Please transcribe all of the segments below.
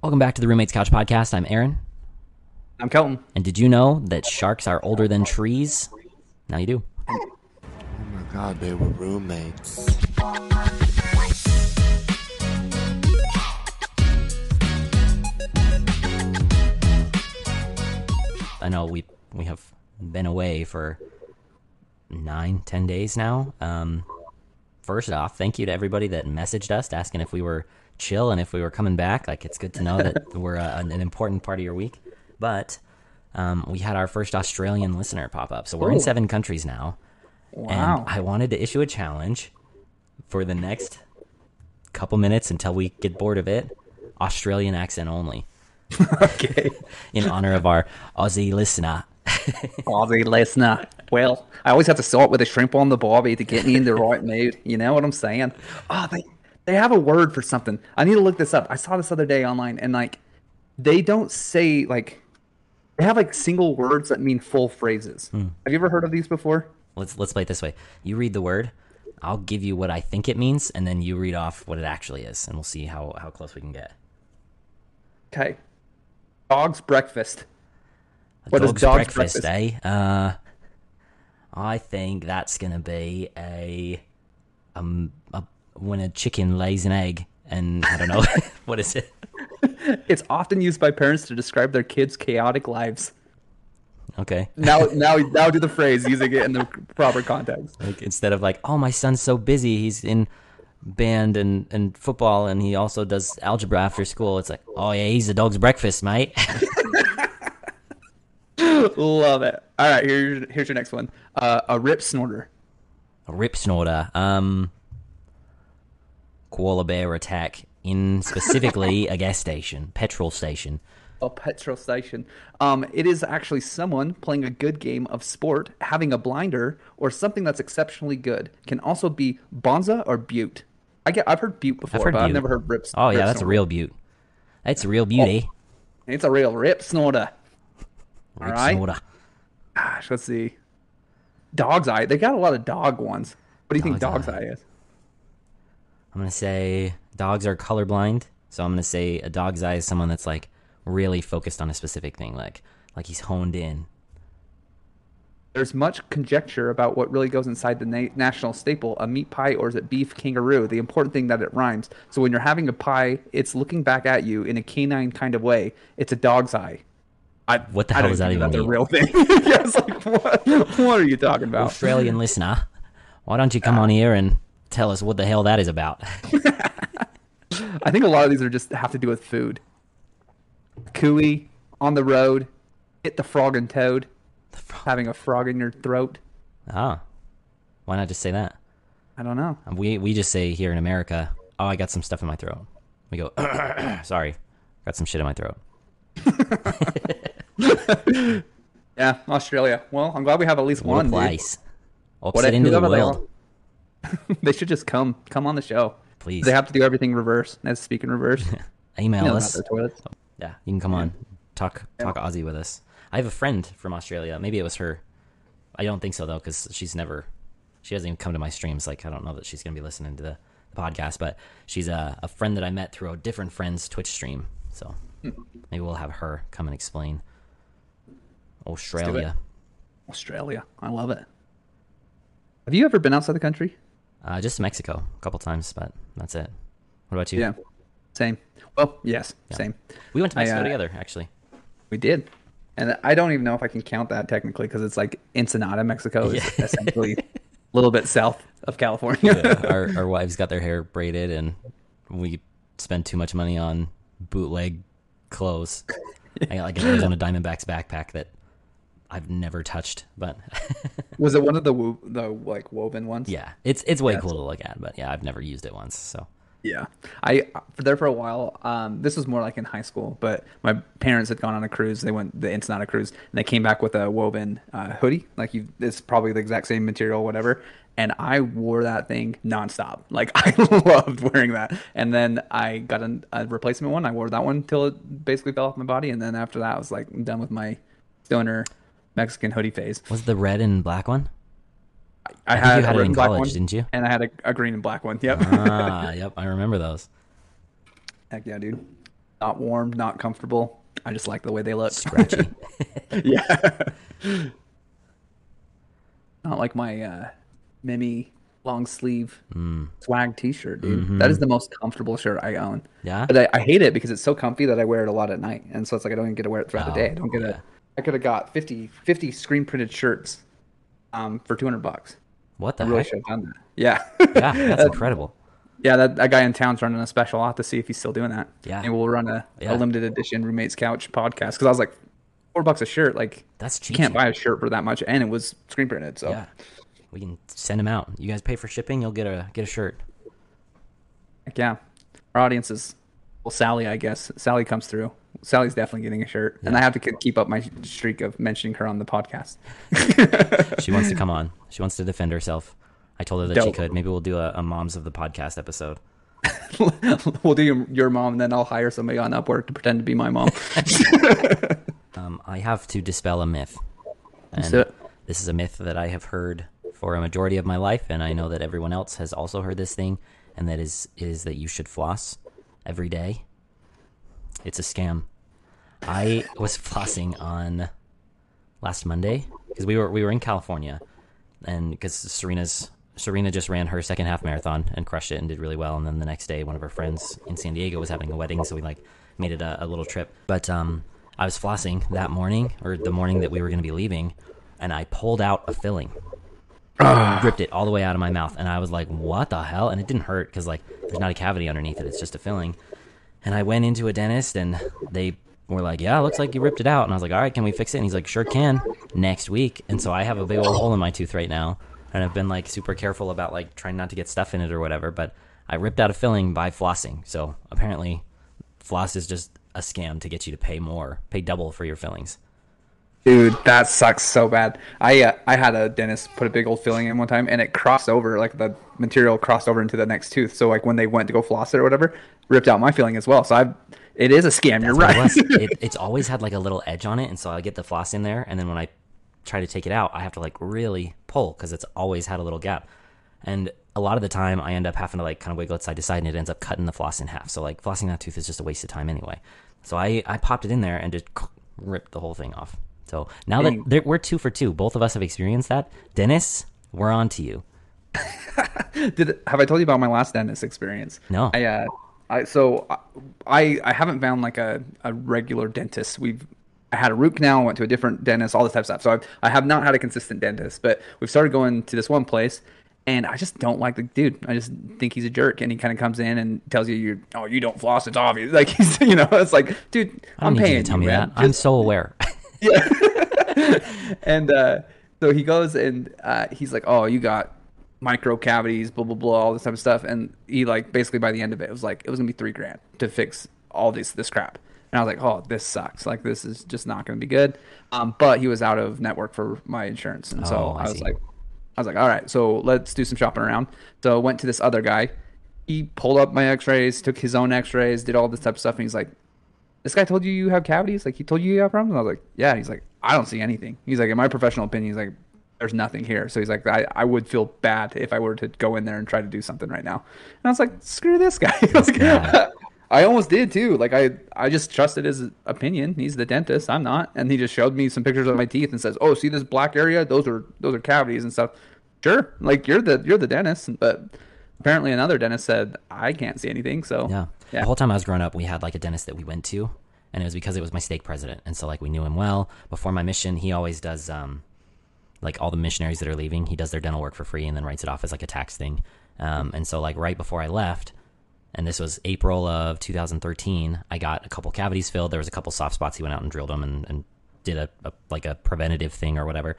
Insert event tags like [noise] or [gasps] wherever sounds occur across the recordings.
Welcome back to the Roommates Couch Podcast. I'm Aaron. I'm Kelton. And did you know that sharks are older than trees? Now you do. Oh my god, they were roommates. I know we we have been away for nine, ten days now. Um, first off, thank you to everybody that messaged us asking if we were chill and if we were coming back. Like, it's good to know that [laughs] we're uh, an important part of your week. But um, we had our first Australian listener pop up, so we're in seven countries now. Wow. And I wanted to issue a challenge for the next couple minutes until we get bored of it. Australian accent only, [laughs] okay. [laughs] in honor of our Aussie listener. Aussie listener. Well, I always have to start with a shrimp on the barbie to get me in the right mood. You know what I'm saying? Oh, they they have a word for something. I need to look this up. I saw this other day online, and like, they don't say like, they have like single words that mean full phrases. Have you ever heard of these before? Let's let's play it this way. You read the word, I'll give you what I think it means, and then you read off what it actually is, and we'll see how how close we can get. Okay. Dog's breakfast. A What is dog's, dog's breakfast, breakfast? eh? Uh, I think that's gonna be a um a, when a chicken lays an egg, and I don't know [laughs] what is it. [laughs] It's often used by parents to describe their kids' chaotic lives. Okay. Now, [laughs] now, now, do the phrase using it in the proper context. Like instead of like, oh, my son's so busy, he's in band and, and football, and he also does algebra after school. It's like, oh yeah, he's a dog's breakfast, mate. Love it. All right, here's here's your next one. Uh, a rip snorter. a rip snorter. Um, koala bear attack in specifically a gas station, petrol station. A petrol station. Um, it is actually someone playing a good game of sport, having a blinder, or something that's exceptionally good. Can also be bonza or beaut. I get. I've heard beaut before, heard but I've never heard rips. Oh yeah, rip that's a real Beaut. That's a real beauty. It's a real rip snorter. Rip right. snorter. Gosh, let's see. Dog's eye. They got a lot of dog ones. What do you think Dog's dog's eye. eye is? I'm gonna say dogs are colorblind, so I'm gonna say a dog's eye is someone that's like really focused on a specific thing, like like he's honed in. There's much conjecture about what really goes inside the na- national staple, a meat pie or is it beef kangaroo. The important thing that it rhymes. So when you're having a pie, it's looking back at you in a canine kind of way. It's a dog's eye. I, What the hell don't that even that's a real thing. [laughs] yeah, it's like what? What are you talking about? Australian listener, why don't you come on here and tell us what the hell that is about? [laughs] I think a lot of these are just have to do with food. Cooey on the road, hit the frog and toad, having a frog in your throat. Ah, why not just say that? I don't know. We we just say here in America, oh, I got some stuff in my throat. We go, [clears throat] sorry, got some shit in my throat. [laughs] [laughs] Yeah, Australia. Well, I'm glad we have at least What one. dude. place. What Upset into the world, [laughs] they should just come come on the show. please. They have to do everything reverse. Let's speak in reverse. [laughs] Email You know, us. toilets. Yeah, you can come on, talk talk Aussie with us. I have a friend from Australia. Maybe it was her. I don't think so though, because she's never, she hasn't even come to my streams. Like I don't know that she's gonna be listening to the, the podcast, but she's a, a friend that I met through a different friend's Twitch stream. So Hmm. maybe we'll have her come and explain Australia. Australia. I love it. Have you ever been outside the country? Uh, just Mexico a couple times, but that's it. What about you? Yeah. Same. Well, yes, same. we went to I, Mexico uh, together actually. We did. And I don't even know if I can count that technically because it's like Ensenada, Mexico is Yeah. [laughs] essentially a little bit south of California. [laughs] our our wives got their hair braided, and we spent too much money on bootleg clothes. I got like an [laughs] Arizona Diamondbacks backpack that I've never touched, but [laughs] Was it one of the wo- the like woven ones? yeah, it's it's way Yeah, cool to look at. But yeah, I've never used it once, so Yeah, I for there for a while. Um, this was more like in high school, but my parents had gone on a cruise. They went the Ensenada cruise, and they came back with a woven uh, hoodie. Like you, it's probably the exact same material, whatever. And I wore that thing nonstop. Like [laughs] I loved wearing that. And then I got an, a replacement one. I wore that one till it basically fell off my body. And then after that, I was like I'm done with my stoner Mexican hoodie phase. was the red and black one? I, think had, had a it red in and black college, one, didn't you? And I had a, a green and black one. Yep. ah, [laughs] yep, I remember those. Heck yeah, dude. not warm, not comfortable. I just like the way they look. Scratchy. [laughs] [laughs] yeah. Not like my uh, Mimi long sleeve Mm. swag T-shirt, dude. Mm-hmm. That is the most comfortable shirt I own. Yeah? but I, I hate it because it's so comfy that I wear it a lot at night, and so it's like I don't even get to wear it throughout the Oh, day. I don't get yeah. I could have got 50, 50 screen printed shirts, um, for two hundred bucks. What the I really heck? should have done that. Yeah, Yeah, [laughs] that's incredible. yeah. That, that guy in town's running a special. I'll have to see if he's still doing that. Yeah. and we'll run a, Yeah. a limited edition roommates couch podcast because I was like, four bucks a shirt. Like That's you cheap. can't buy a shirt for that much, and it was screen printed. So Yeah. We can send them out. You guys pay for shipping, you'll get a get a shirt. Heck yeah. Our audience is well, Sally, I guess. Sally comes through. Sally's definitely getting a shirt, and I have to keep up my streak of mentioning her on the podcast. [laughs] She wants to come on. She wants to defend herself. I told her that she could. Maybe we'll do a, a moms of the podcast episode. [laughs] we'll do your, mom, and then I'll hire somebody on Upwork to pretend to be my mom. [laughs] Um, I have to dispel a myth. And it. this is a myth that I have heard for a majority of my life, and I know that everyone else has also heard this thing, and that is is that you should floss every day. It's a scam. I was [laughs] flossing on last Monday because we were we were in California, and because Serena's Serena just ran her second half marathon and crushed it and did really well. And then the next day, one of her friends in San Diego was having a wedding, so we like made it a, a little trip. But um, I was flossing that morning or the morning that we were going to be leaving, and I pulled out a filling, ripped it all the way out of my mouth, and I was like, "What the hell?" And it didn't hurt because like there's not a cavity underneath it; it's just a filling. And I went into a dentist, and they were like, "Yeah, looks like you ripped it out." And I was like, "All right, can we fix it?" And he's like, "Sure can." Next week, and so I have a big old hole in my tooth right now, and I've been like super careful about like trying not to get stuff in it or whatever. But I ripped out a filling by flossing, so apparently, floss is just a scam to get you to pay more, pay double for your fillings. Dude, that sucks so bad. I uh, I had a dentist put a big old filling in one time, and it crossed over, like the material crossed over into the next tooth. So like when they went to go floss it or whatever, ripped out my feeling as well. So I, it is a scam. You're That's it right. [laughs] It, it's always had like a little edge on it, and so I get the floss in there, and then when I try to take it out, I have to like really pull because it's always had a little gap. And a lot of the time, I end up having to like kind of wiggle it side to side, and it ends up cutting the floss in half. So like flossing that tooth is just a waste of time anyway. So I I popped it in there and just ripped the whole thing off. So now Dang. that we're two for two, both of us have experienced that. Dennis, we're on to you. [laughs] Did have I told you about my last dentist experience? No. I uh, I so I I haven't found like a, a regular dentist. We've I had a root canal, went to a different dentist, all this type of stuff. So I've, I have not had a consistent dentist, but we've started going to this one place, and I just don't like the dude. I just think he's a jerk, and he kind of comes in and tells you you oh you don't floss, it's obvious. [laughs] Like he's you know it's like dude, I don't I'm paying you to tell me man. that. I'm so aware. [laughs] yeah. [laughs] and uh, so he goes and uh, he's like, "Oh, you got micro cavities, blah blah blah, all this type of stuff." And he like basically by the end of it, it was like it was gonna be three grand to fix all this this crap. And I was like, "Oh, this sucks. Like this is just not gonna be good." Um, but he was out of network for my insurance, and so Oh, I I, was like, I was like, "All right, so let's do some shopping around." So I went to this other guy. He pulled up my X-rays, took his own X-rays, did all this type of stuff, and he's like, this guy told you you have cavities? Like he told you you have problems? And I was like, yeah. He's like, I don't see anything. He's like, in my professional opinion, he's like, there's nothing here. So he's like, I, I would feel bad if I were to go in there and try to do something right now. And I was like, screw this guy. [laughs] Like, guy. [laughs] I almost did too. Like I, I just trusted his opinion. He's the dentist. I'm not. And he just showed me some pictures of my teeth and says, oh, see this black area? Those are those are cavities and stuff. Sure. Like you're the you're the dentist, but apparently another dentist said I can't see anything. So Yeah. yeah. The whole time I was growing up, we had like a dentist that we went to, and it was because it was my stake president, and so like we knew him well. Before my mission, he always does um, like all the missionaries that are leaving, he does their dental work for free and then writes it off as like a tax thing. Um, and so like right before I left, and this was April of 2013, I got a couple cavities filled. There was a couple soft spots. He went out and drilled them and, and did a, a like a preventative thing or whatever.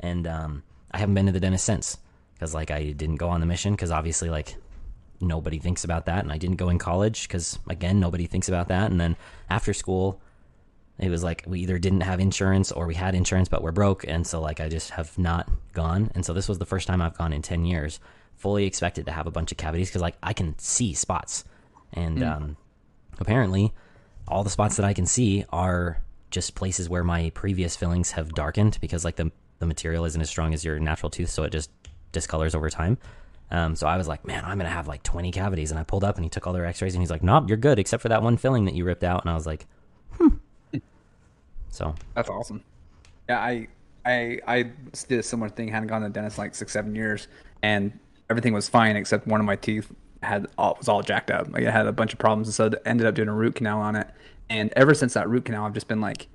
And um, I haven't been to the dentist since because like I didn't go on the mission because obviously like nobody thinks about that and i didn't go in college because again nobody thinks about that and then after school it was like we either didn't have insurance or we had insurance but we're broke. And so like i just have not gone. And so this was the first time i've gone in 10 years. Fully expected to have a bunch of cavities because like i can see spots. And um, apparently all the spots that i can see are just places where my previous fillings have darkened because like the, the material isn't as strong as your natural tooth so it just discolors over time. Um, so I was like, man, I'm gonna have like 20 cavities, and I pulled up and he took all their X-rays and he's like, nope, you're good except for that one filling that you ripped out, and I was like. So That's awesome. Yeah, I I I did a similar thing. Hadn't gone to the dentist in like six seven years, and everything was fine except one of my teeth had all, was all jacked up. Like it had a bunch of problems, and so I ended up doing a root canal on it. And ever since that root canal, I've just been like,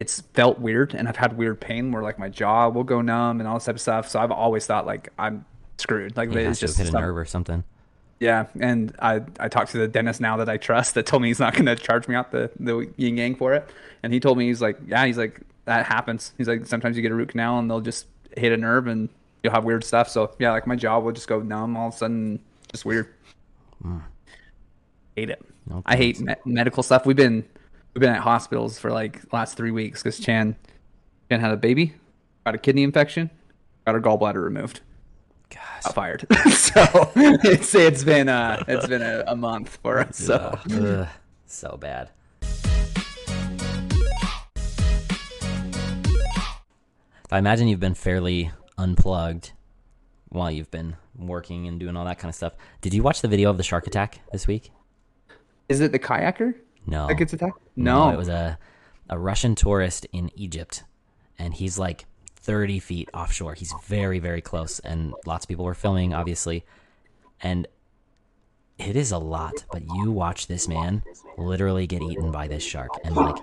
it's felt weird, and I've had weird pain where like my jaw will go numb and all this type of stuff. So I've always thought like I'm screwed. Like it's just hit a nerve or something. Yeah, and I I talked to the dentist now that I trust that told me he's not going to charge me out the the yin yang for it, and he told me he's like yeah he's like that happens. He's like sometimes you get a root canal and they'll just hit a nerve and you'll have weird stuff. So yeah, like my jaw will just go numb all of a sudden, just weird. Hmm. Hate it. No I hate me- medical stuff. We've been we've been at hospitals for like last three weeks because Chan Chan had a baby, got a kidney infection, got her gallbladder removed Gosh. fired. [laughs] so it's it's been uh it's been a, a month for us. So Ugh, so bad. I imagine you've been fairly unplugged while you've been working and doing all that kind of stuff. Did you watch the video of the shark attack this week? is it the kayaker No. that gets attacked? No, No, it was a a Russian tourist in Egypt, and he's like 30 feet offshore. He's very, very close, and lots of people were filming, obviously. And it is a lot, but you watch this man literally get eaten by this shark, and like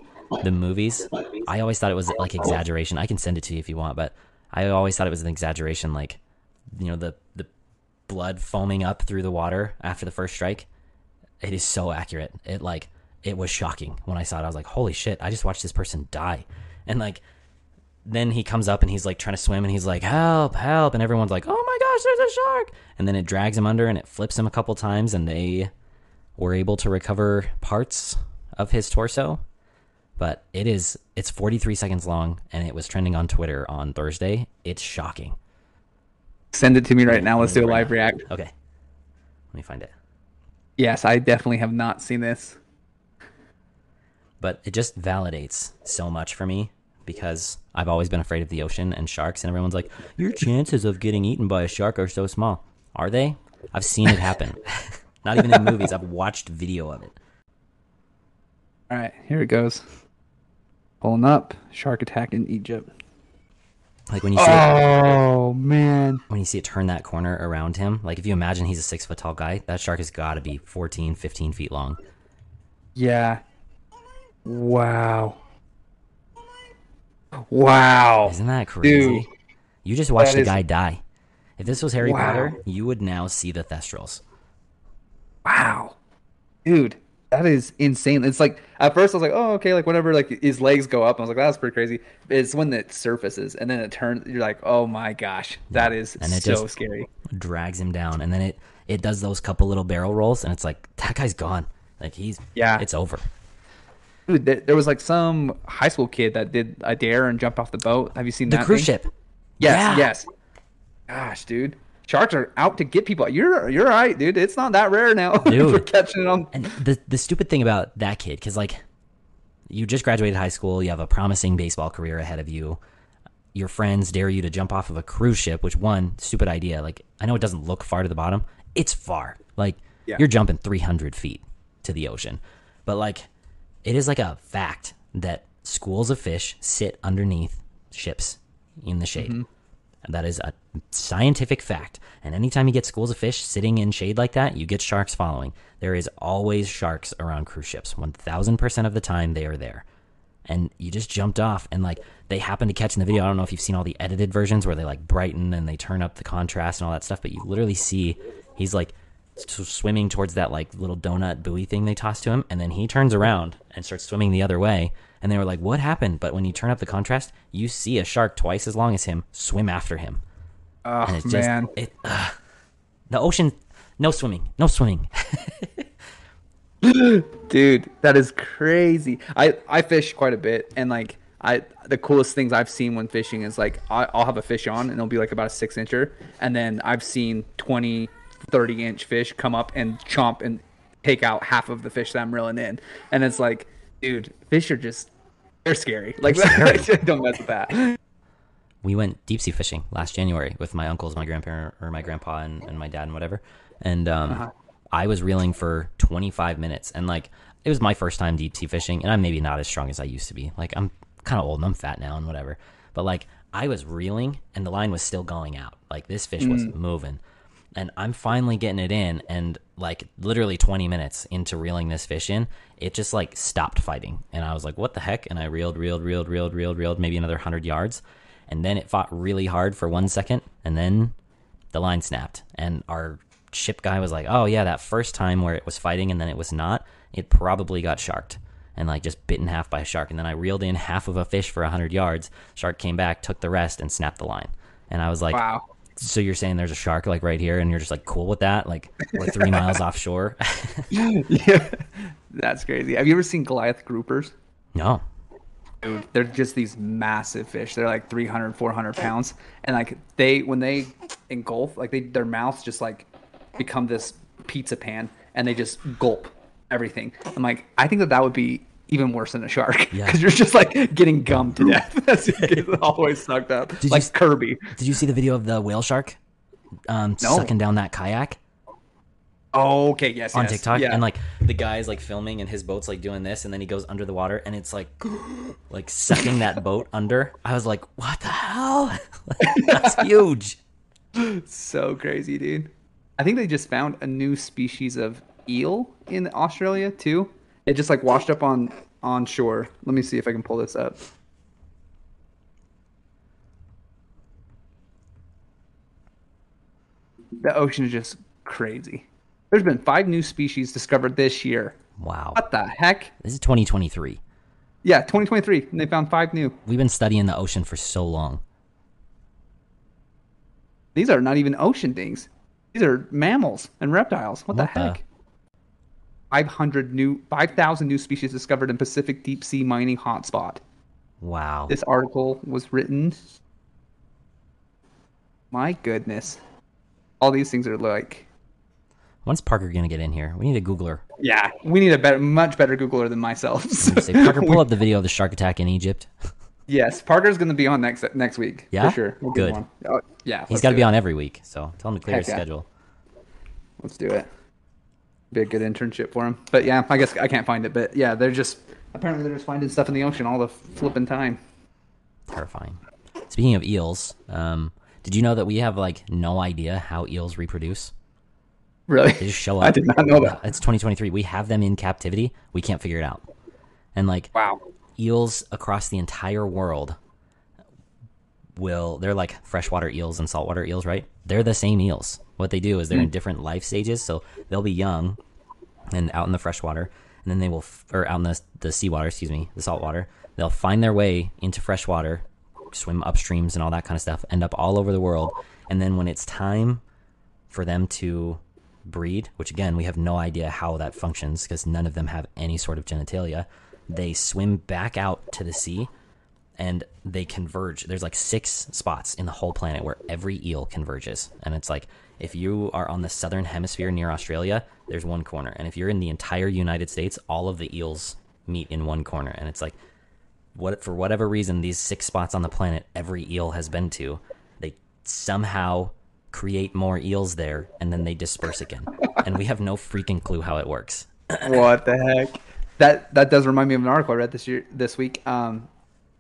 the movies, I always thought it was like exaggeration. I can send it to you if you want, but I always thought it was an exaggeration, like you know the the blood foaming up through the water after the first strike it is so accurate. It like it was shocking when I saw it. I was like, "Holy shit! I just watched this person die." And like, then he comes up and he's like trying to swim and he's like, "Help! Help!" And everyone's like, "Oh my gosh, there's a shark!" And then it drags him under and it flips him a couple times and they were able to recover parts of his torso. But it is it's 43 seconds long and it was trending on Twitter on Thursday. It's shocking. send it to me right now. Let's do a live react. Okay, let me find it. Yes, I definitely have not seen this. but it just validates so much for me because I've always been afraid of the ocean and sharks, and everyone's like, "Your chances of getting eaten by a shark are so small." Are they? I've seen it happen. [laughs] Not even in movies. I've watched video of it. All right, here it goes. Pulling up, shark attack in Egypt. Like when you see it, Oh man, when you see it turn that corner around him. Like if you imagine he's a six foot tall guy, that shark has got to be 14, 15 feet long. yeah, wow, wow. Isn't that crazy? Dude, you just watched a is- guy die. If this was Harry Wow. Potter, you would now see the Thestrals. Wow, dude, that is insane. It's like at first I was like, oh, okay, like whatever. Like his legs go up, I was like, that's pretty crazy. It's when it surfaces and then it turns. You're like, oh my gosh, that is And it so just- scary. drags him down, and then it it does those couple little barrel rolls, and it's like that guy's gone. Like he's Yeah. it's over. Dude, there, there was like some high school kid that did a dare and jumped off the boat. Have you seen The that? cruise thing? ship. Yes, Yeah. yes. Gosh, dude, sharks are out to get people. You're you're right, dude. It's not that rare now. [laughs] Dude. We're catching it on. And the the stupid thing about that kid, because like you just graduated high school, you have a promising baseball career ahead of you. Your friends dare you to jump off of a cruise ship, which one stupid idea. Like I know it doesn't look far to the bottom, it's far. Like Yeah. you're jumping 300 feet to the ocean, but like it is like a fact that schools of fish sit underneath ships in the shade. Mm-hmm. That is a scientific fact. And anytime you get schools of fish sitting in shade like that, you get sharks following. There is always sharks around cruise ships. 1000% of the time, they are there. And you just jumped off, and like they happen to catch in the video. I don't know if you've seen all the edited versions where they like brighten and they turn up the contrast and all that stuff, but you literally see he's like swimming towards that like little donut buoy thing they tossed to him, and then he turns around and starts swimming the other way. And they were like, "What happened?" But when you turn up the contrast, you see a shark twice as long as him swim after him. Oh And it's just man, it. ugh. the ocean, no swimming, no swimming. [laughs] dude, that is crazy. I I fish quite a bit, and like I the coolest things I've seen when fishing is like I, I'll have a fish on, and it'll be like about a six incher, and then I've seen 20, 30 inch fish come up and chomp and take out half of the fish that I'm reeling in, and it's like, dude, fish are just they're scary. Like They're scary. [laughs] don't mess with that. we went deep sea fishing last January with my uncles, my grandparent, or my grandpa, and, and my dad, and whatever. And um, I was reeling for 25 minutes, and like it was my first time deep sea fishing, and I'm maybe not as strong as I used to be. Like I'm kind of old and I'm fat now and whatever, but like I was reeling, and the line was still going out. Like this fish was moving, and I'm finally getting it in, and like literally 20 minutes into reeling this fish in, it just like stopped fighting, and I was like, "What the heck?" And I reeled, reeled, reeled, reeled, reeled, reeled, maybe another hundred yards, and then it fought really hard for one second, and then the line snapped, and our ship guy was like, "Oh yeah, that first time where it was fighting and then it was not, it probably got sharked." And like just bit in half by a shark, and then I reeled in half of a fish for hundred yards. Shark came back, took the rest, and snapped the line. And I was like, Wow. So you're saying there's a shark like right here, and you're just like cool with that? Like we're three miles [laughs] offshore? yeah, that's crazy. Have you ever seen Goliath groupers? no. Dude, they're just these massive fish. They're like 300, 400 pounds, and like they when they engulf, like they their mouths just like become this pizza pan, and they just gulp everything. I'm like, I think that that would be even worse than a shark [laughs] because Yeah. you're just like getting gummed to death [laughs] as you get [laughs] all the way sucked up, you like s- Kirby. Did you see the video of the whale shark um, No. sucking down that kayak? Oh, okay, yes, on yes, TikTok, yeah. and like the guy's like filming, and his boat's like doing this, and then he goes under the water, and it's like [gasps] like sucking that boat under. I was like, what the hell? That's huge. So crazy, dude. I think they just found a new species of eel in Australia too. It just like washed up on on shore. Let me see if I can pull this up. The ocean is just crazy. There's been five new species discovered this year. Wow, What the heck? this is 2023. Yeah, 2023, and they found five new. We've been studying the ocean for so long. These are not even ocean things. These are mammals and reptiles. What, What the the- heck? 500 new 5,000 new species discovered in Pacific deep sea mining hotspot. Wow. This article was written My goodness. All these things are like When's Parker gonna get in here? We need a Googler. yeah, we need a better much better googler than myself. Say, Parker, pull [laughs] up the video of the shark attack in Egypt. yes, Parker's going to be on next next week. Yeah? For sure. We'll Good. Oh, yeah. He's got to be it. on every week, so tell him to clear Heck his yeah. schedule. Let's do it. Be a good internship for him. But yeah, I guess I can't find it. But yeah, they're just apparently they're just finding stuff in the ocean all the flipping time. Terrifying. Speaking of eels, um, did you know that we have like no idea how eels reproduce? Really? They just show [laughs] up. I did not know that. It's 2023. We have them in captivity. We can't figure it out. And like Wow. eels across the entire world will they're like freshwater eels and saltwater eels, right? They're the same eels. What they do is they're in hmm. different life stages, so they'll be young and out in the freshwater, and then they will f- or out in the the seawater, excuse me, the saltwater. They'll find their way into freshwater, swim upstreams and all that kind of stuff, end up all over the world, and then when it's time for them to breed, which again, we have no idea how that functions because none of them have any sort of genitalia. They swim back out to the sea and they converge. There's like six spots in the whole planet where every eel converges. And it's like if you are on the southern hemisphere near Australia, there's one corner. And if you're in the entire United States, all of the eels meet in one corner. And it's like what for whatever reason these six spots on the planet every eel has been to, they somehow create more eels there and then they disperse again. and we have no freaking clue how it works. [laughs] what the heck? That that does remind me of an article I read this year this week. Um,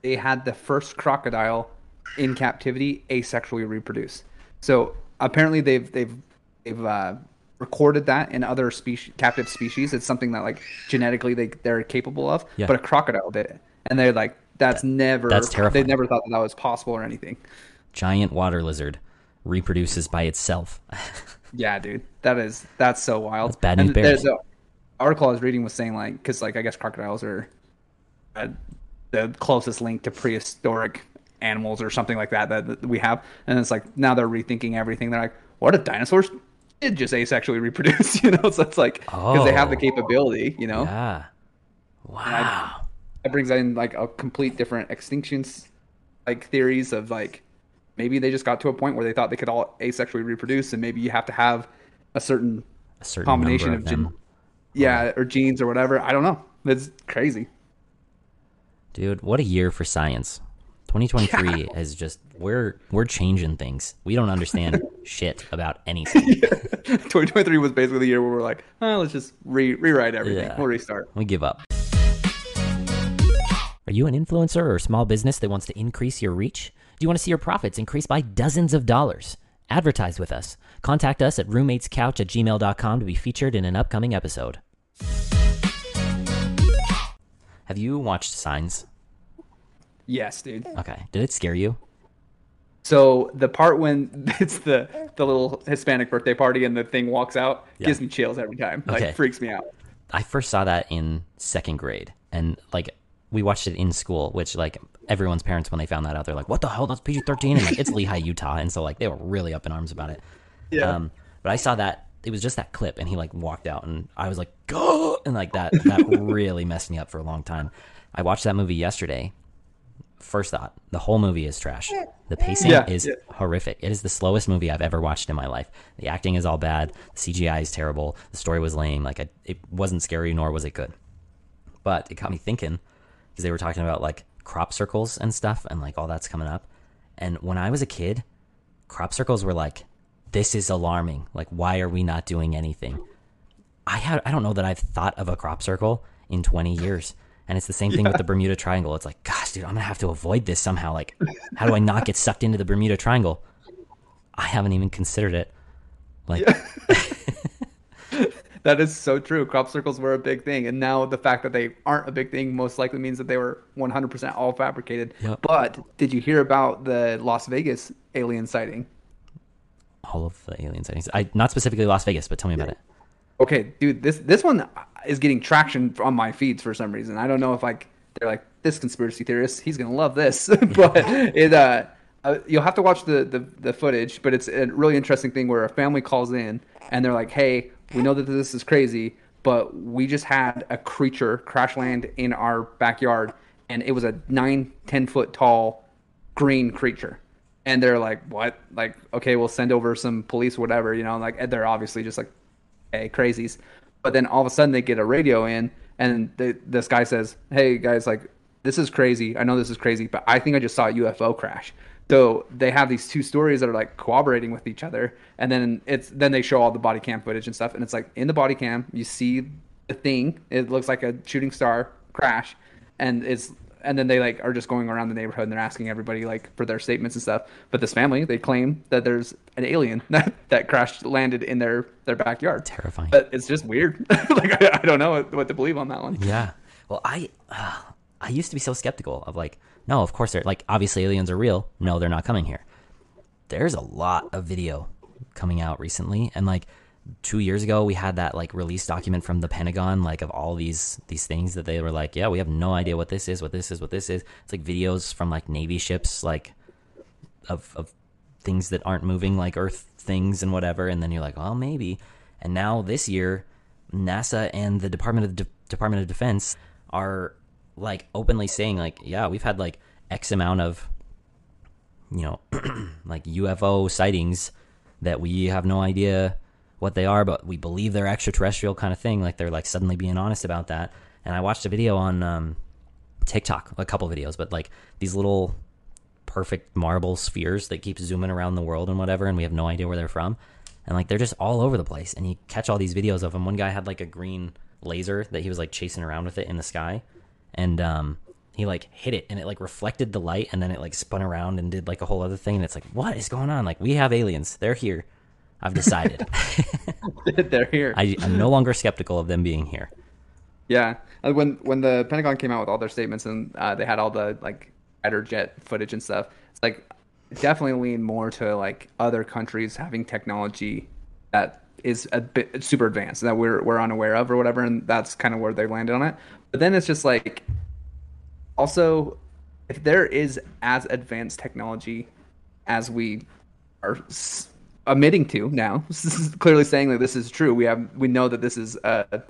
they had the first crocodile in captivity asexually reproduce. So apparently they've they've they've uh, recorded that in other species captive species. It's something that like genetically they they're capable of. Yeah. But a crocodile did it, and they're like that's never that's terrifying. They never thought that that was possible or anything. Giant water lizard reproduces by itself. [laughs] Yeah, dude, that is that's so wild. That's bad news bears. The article I was reading was saying like, because like I guess crocodiles are uh, the closest link to prehistoric animals or something like that, that that we have, and it's like now they're rethinking everything. They're like, what if dinosaurs did just asexually [laughs] reproduce? [laughs] You know, so it's like because they have the Oh. capability. You know, yeah. Wow. that brings in like a complete different extinctions like theories of like maybe they just got to a point where they thought they could all asexually reproduce, and maybe you have to have a certain A certain combination of of gen- yeah or genes or whatever. I don't know. It's crazy. Dude, what a year for science. 2023 is just we're we're changing things. We don't understand [laughs] shit about anything. 2023 was basically the year where we're like, oh, let's just re- rewrite everything. Yeah. We'll restart. We give up. Are you an influencer or a small business that wants to increase your reach? Do you want to see your profits increase by dozens of dollars? Advertise with us. Contact us at roommatescouch at gmail.com to be featured in an upcoming episode. Have you watched Signs? Yes, dude. Okay. Did it scare you? So the part when [laughs] it's the the little Hispanic birthday party and the thing walks out Yeah. gives me chills every time. Like freaks me out. I first saw that in second grade, and like we watched it in school, which like everyone's parents when they found that out, they're like, "What the hell? That's PG thirteen, and like it's Lehi, [laughs] Utah, and so like they were really up in arms about it. Yeah. Um, but I saw that it was just that clip, and he like walked out, and I was like, "Go!" and like that that [laughs] really messed me up for a long time. I watched that movie yesterday. First thought, the whole movie is trash. The pacing Yeah, is yeah. horrific. It is the slowest movie I've ever watched in my life. The acting is all bad. The CGI is terrible. The story was lame. Like I, it wasn't scary, nor was it good. But it got me thinking because they were talking about like crop circles and stuff, and like all that's coming up. And when I was a kid, crop circles were like, "This is alarming. Like, why are we not doing anything?" I had I don't know that I've thought of a crop circle in 20 years. And it's the same thing with the Bermuda Triangle. It's like, gosh, dude, I'm gonna have to avoid this somehow. Like, how do I not get sucked into the Bermuda Triangle? I haven't even considered it. Like, [laughs] [laughs] That is so true. Crop circles were a big thing, and now the fact that they aren't a big thing most likely means that they were 100% all fabricated. Yep. But did you hear about the Las Vegas alien sighting? all of the alien sightings. I not specifically Las Vegas, but tell me about it. Okay, dude, this this one is getting traction on my feeds for some reason. I don't know if like they're like this conspiracy theorist, he's gonna love this, [laughs] but it uh, uh, you'll have to watch the, the the footage. But it's a really interesting thing where a family calls in and they're like, "Hey, we know that this is crazy, but we just had a creature crash land in our backyard, and it was a nine ten foot tall green creature." And they're like, "What? Like, okay, we'll send over some police, whatever, you know." Like, they're obviously just like hey, crazies. But then all of a sudden they get a radio in, and the, this guy says, "Hey guys, like this is crazy. I know this is crazy, but I think I just saw a UFO crash." So they have these two stories that are like cooperating with each other, and then it's then they show all the body cam footage and stuff, and it's like in the body cam you see the thing. It looks like a shooting star crash, and it's and then they like are just going around the neighborhood and they're asking everybody like for their statements and stuff. But this family they claim that there's an alien that [laughs] that crashed landed in their their backyard. Terrifying. But it's just weird. [laughs] like I, I don't know what, what to believe on that one. Yeah. Well, I uh, I used to be so skeptical of like, no, of course they're like obviously aliens are real. No, they're not coming here. There's a lot of video coming out recently, and like two years ago we had that like release document from the Pentagon, like of all these these things that they were like, yeah, we have no idea what this is, what this is, what this is. It's like videos from like Navy ships, like of of things that aren't moving like Earth things and whatever, and then you're like, well, maybe. And now this year, NASA and the Department of De- Department of Defense are like openly saying like, yeah, we've had like X amount of you know [clears throat] like UFO sightings that we have no idea what they are, but we believe they're extraterrestrial kind of thing. Like they're like suddenly being honest about that. And I watched a video on um, TikTok, a couple videos, but like these little perfect marble spheres that keep zooming around the world and whatever, and we have no idea where they're from. And like they're just all over the place. And you catch all these videos of them. One guy had like a green laser that he was like chasing around with it in the sky, and um, he like hit it, and it like reflected the light, and then it like spun around and did like a whole other thing. And it's like, what is going on? Like we have aliens. They're here. I've decided. [laughs] They're here. I, I'm no longer skeptical of them being here. Yeah, Uh, when when the Pentagon came out with all their statements and uh, they had all the like fighter jet footage and stuff, it's like definitely lean more to like other countries having technology that is a bit super advanced that we're we're unaware of or whatever, and that's kind of where they landed on it. But then it's just like also if there is as advanced technology as we are admitting to now, [laughs] clearly saying that this is true. We have we know that this is a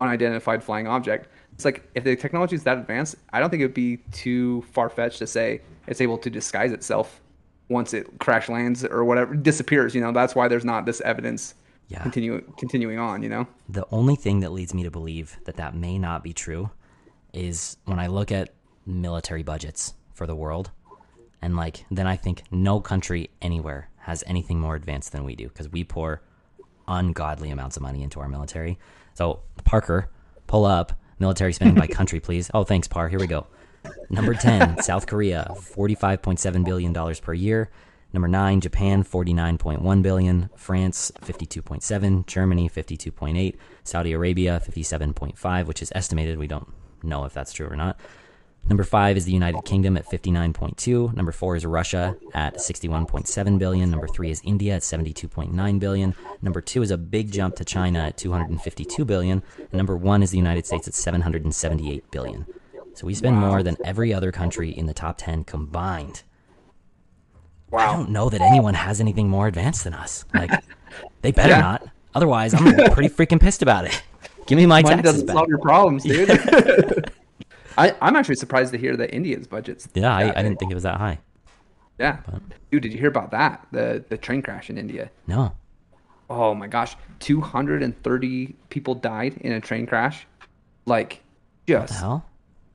unidentified flying object. It's like if the technology is that advanced, I don't think it would be too far fetched to say it's able to disguise itself once it crash lands or whatever disappears. You know, that's why there's not this evidence Yeah. continue continuing on. You know, The only thing that leads me to believe that that may not be true is when I look at military budgets for the world. And like then I think no country anywhere has anything more advanced than we do because we pour ungodly amounts of money into our military. So Parker, pull up military spending by [laughs] country, please. Oh, thanks, Par. Here we go. Number 10, [laughs] South Korea, $45.7 billion per year. Number 9, Japan, 49.1 billion. France, 52.7. Germany, 52.8. Saudi Arabia, 57.5, which is estimated. We don't know if that's true or not. Number 5 is the United Kingdom at 59.2. Number 4 is Russia at 61.7 billion. Number 3 is India at 72.9 billion. Number 2 is a big jump to China at 252 billion. And number 1 is the United States at 778 billion. So we spend more than every other country in the top 10 combined. Wow. I don't know that anyone has anything more advanced than us. Like, [laughs] they better Yeah. not. Otherwise, I'm pretty freaking pissed about it. Give me my Money taxes doesn't back. solve your problems, dude. [laughs] [laughs] I, I'm actually surprised to hear that India's budgets. Yeah, I, I didn't think it was that high. Yeah, dude, did you hear about that? The the train crash in India. No. Oh my gosh, 230 people died in a train crash. Like, just The hell?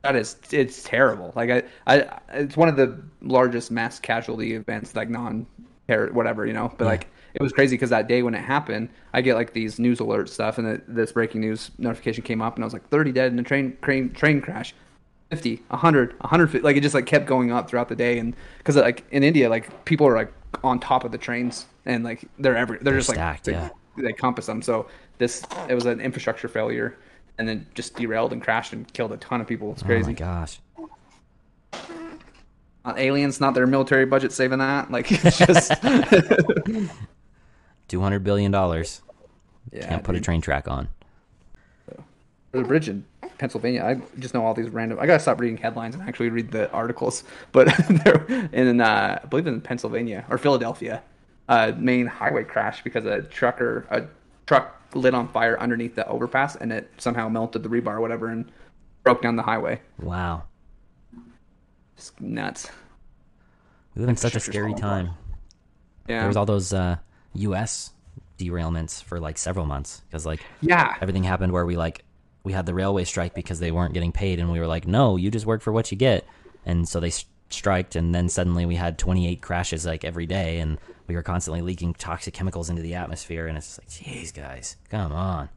that is it's terrible. Like I, I it's one of the largest mass casualty events, like non terror whatever, you know. But like it was crazy because that day when it happened, I get like these news alert stuff, and it, this breaking news notification came up, and I was like 30 dead in a train train train crash. 50 100 150 like it just like kept going up throughout the day and because like in india like people are like on top of the trains and like they're every they're, just stacked, like yeah. they, they compass them so this it was an infrastructure failure and then just derailed and crashed and killed a ton of people it's crazy Oh crazy my gosh. Not aliens not their military budget saving that like [laughs] it's [laughs] just $200 billion. yeah, Can't put a train track on. There's a bridge in Pennsylvania. I just know all these random. I gotta stop reading headlines and actually read the articles. [laughs] But they're in, uh, I believe in Pennsylvania or Philadelphia, uh, main highway crash because a trucker, a truck lit on fire underneath the overpass and it somehow melted the rebar or whatever and broke down the highway. Wow. It's nuts. We live in such a scary time. Yeah. There was all those uh, U.S. derailments for like several months because like yeah. everything happened where we like we had the railway strike because they weren't getting paid and we were like no you just work for what you get and so they s- striked and then suddenly we had 28 crashes like every day and we were constantly leaking toxic chemicals into the atmosphere and it's like jeez guys come on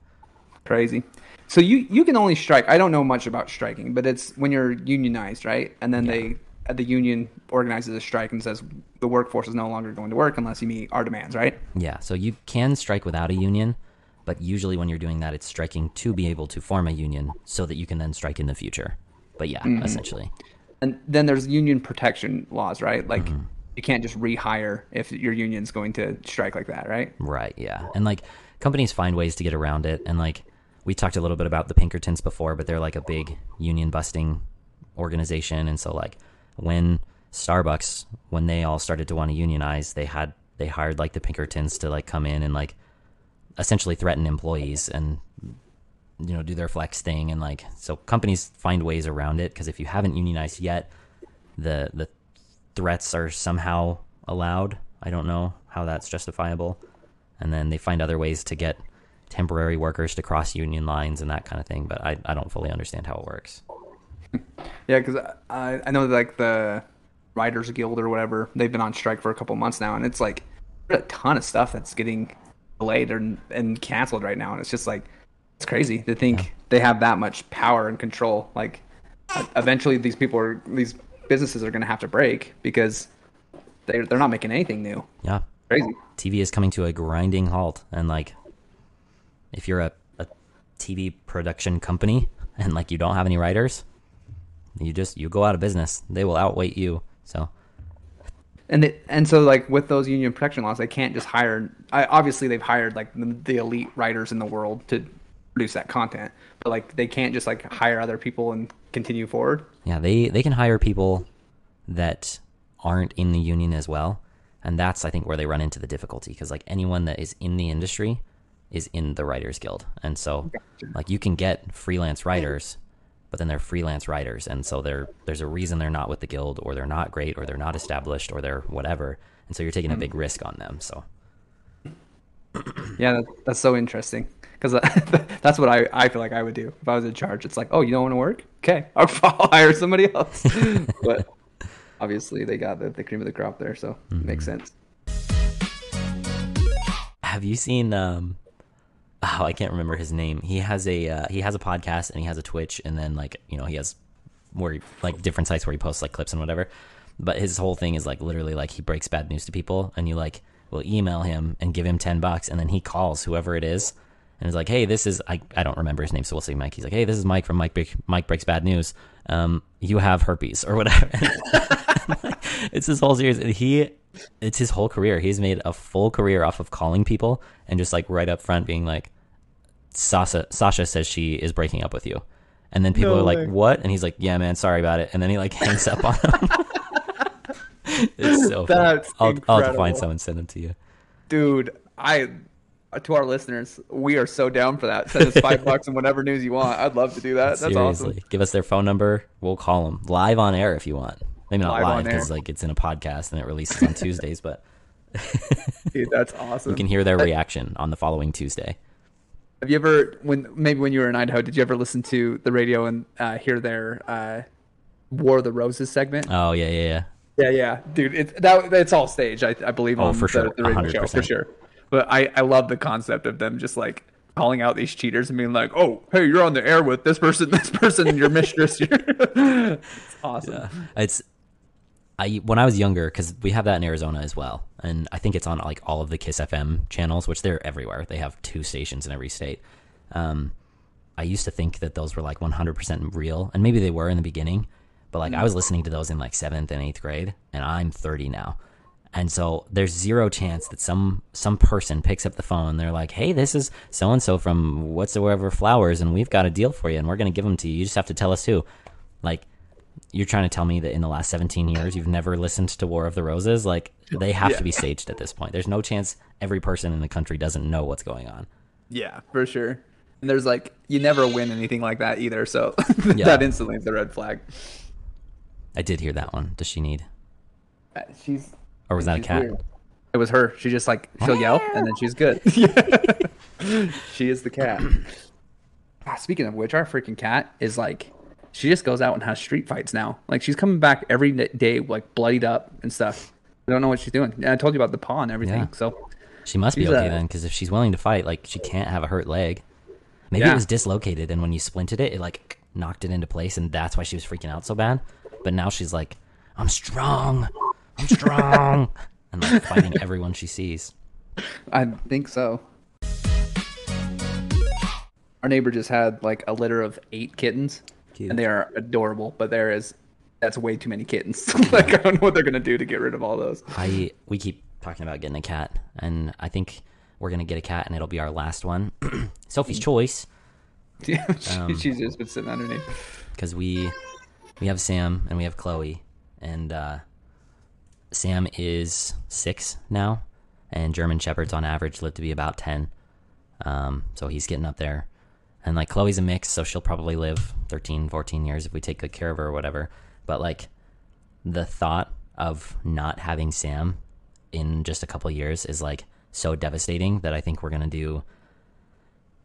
Crazy. So you you can only strike. I don't know much about striking, but it's when you're unionized, right? And then they uh, the union organizes a strike and says the workforce is no longer going to work unless you meet our demands, right? yeah so you can strike without a union but usually when you're doing that it's striking to be able to form a union so that you can then strike in the future but yeah mm-hmm. essentially And then there's union protection laws, right? Like mm-hmm. you can't just rehire if your union's going to strike like that, right? Right, yeah. And like companies find ways to get around it and like we talked a little bit about the Pinkertons before, but they're like a big union busting organization and so like when Starbucks when they all started to want to unionize, they had they hired like the Pinkertons to like come in and like essentially threaten employees and you know do their flex thing and like so companies find ways around it because if you haven't unionized yet the the threats are somehow allowed. I don't know how that's justifiable. And then they find other ways to get temporary workers to cross union lines and that kind of thing but i, I don't fully understand how it works. [laughs] Yeah, because I, I know like the Writers Guild or whatever, they've been on strike for a couple months now, and it's like a ton of stuff that's getting delayed and, and canceled right now, and it's just like it's crazy to think they have that much power and control. Like eventually, these people are these businesses are going to have to break because they they're not making anything new. yeah Crazy. tv is coming to a grinding halt and like if you're a, a tv production company and like you don't have any writers you just you go out of business they will outweight you so And it, and so like with those union protection laws, they can't just hire. I, obviously, they've hired like the, the elite writers in the world to produce that content, but like they can't just like hire other people and continue forward. Yeah, they they can hire people that aren't in the union as well, and that's I think where they run into the difficulty because like anyone that is in the industry is in the Writers Guild, and so like you can get freelance writers, but then they're freelance writers, and so they're there's a reason they're not with the guild, or they're not great, or they're not established, or they're whatever, and so you're taking a big risk on them. So Yeah, that, that's so interesting because [laughs] that's what I, I feel like I would do if I was in charge. It's like, oh, you don't want to work? Okay, I'll, [laughs] I'll hire somebody else. [laughs] but obviously they got the, the cream of the crop there, so Mm-hmm. makes sense. Have you seen? Um, oh, I can't remember his name. He has a uh, he has a podcast and he has a Twitch, and then like you know he has he, like different sites where he posts like clips and whatever. But his whole thing is like literally like he breaks bad news to people, and you like will email him and give him ten bucks, and then he calls whoever it is, and is like, hey, this is I I don't remember his name, so we'll say Mike. He's like, hey, this is Mike from Mike Mike breaks bad news. Um, you have herpes or whatever. [laughs] it's his whole series. He, it's his whole career. He's made a full career off of calling people and just like right up front being like, Sasha, Sasha says she is breaking up with you. And then people No are like, way. what? And he's like, yeah, man, sorry about it. And then he like [laughs] hangs up on them. [laughs] it's so funny. That's I'll, I'll have to incredible. find some and send them to you. Dude, I uh, to our listeners, we are so down for that. Send us five [laughs] bucks and whatever news you want. I'd love to do that. That's Seriously. awesome. Give us their phone number. We'll call them live on air if you want. Maybe not Live because like it's in a podcast and it releases on Tuesdays, but Dude, that's awesome. you can hear their reaction on the following Tuesday. Have you ever, when maybe when you were in Idaho, did you ever listen to the radio and uh, hear their uh, War of the Roses segment? Oh yeah, yeah, yeah. Yeah, yeah, dude. It's that it's all stage, I, I believe Oh, on for the, sure. the radio show 100%. for sure. But I I love the concept of them just like calling out these cheaters and being like, "Oh, hey, you're on the air with this person, [laughs] this person, and your mistress." [laughs] it's awesome. Yeah. It's I when I was younger because we have that in Arizona as well, and I think it's on like all of the Kiss FM channels, which they're everywhere. They have two stations in every state. Um, I used to think that those were like 100% real, and maybe they were in the beginning, but like I was listening to those in like seventh and eighth grade, and I'm 30 now. And so there's zero chance that some some person picks up the phone and they're like, "Hey, this is so and so from whatsoever flowers, and we've got a deal for you, and we're gonna give them to you. You just have to tell us who." Like, you're trying to tell me that in the last 17 years you've never listened to War of the Roses? Like, they have Yeah. to be staged at this point. There's no chance every person in the country doesn't know what's going on. Yeah, for sure. And there's like you never win anything like that either, so [laughs] Yeah. that instantly is a red flag. I did hear that one. Does she need? Uh, She's Or was that a cat? weird. It was her. She just like she'll yell and then she's good. [laughs] she is the cat. [clears throat] Ah, speaking of which, our freaking cat is like she just goes out and has street fights now. Like she's coming back every day, like bloodied up and stuff. I don't know what she's doing. And I told you about the paw and everything. Yeah. So She must be okay uh, then, because if she's willing to fight, like she can't have a hurt leg. Maybe Yeah. it was dislocated, and when you splinted it, it like knocked it into place, and that's why she was freaking out so bad. But now she's like, "I'm strong, I'm strong," [laughs] and like fighting everyone she sees. I think so. Our neighbor just had like a litter of eight kittens, Cute. and they are adorable. But there is that's way too many kittens. [laughs] like I don't know what they're gonna do to get rid of all those. I we keep talking about getting a cat, and I think we're gonna get a cat, and it'll be our last one. [clears throat] Sophie's choice, [laughs] Yeah, she, Um, she's just been sitting underneath. because we we have Sam and we have Chloe, and uh, Sam is six now, and German shepherds on average live to be about ten. Um, so he's getting up there, and like Chloe's a mix, so she'll probably live 13, 14 years if we take good care of her or whatever. But like the thought of not having Sam in just a couple years is like so devastating that I think we're gonna do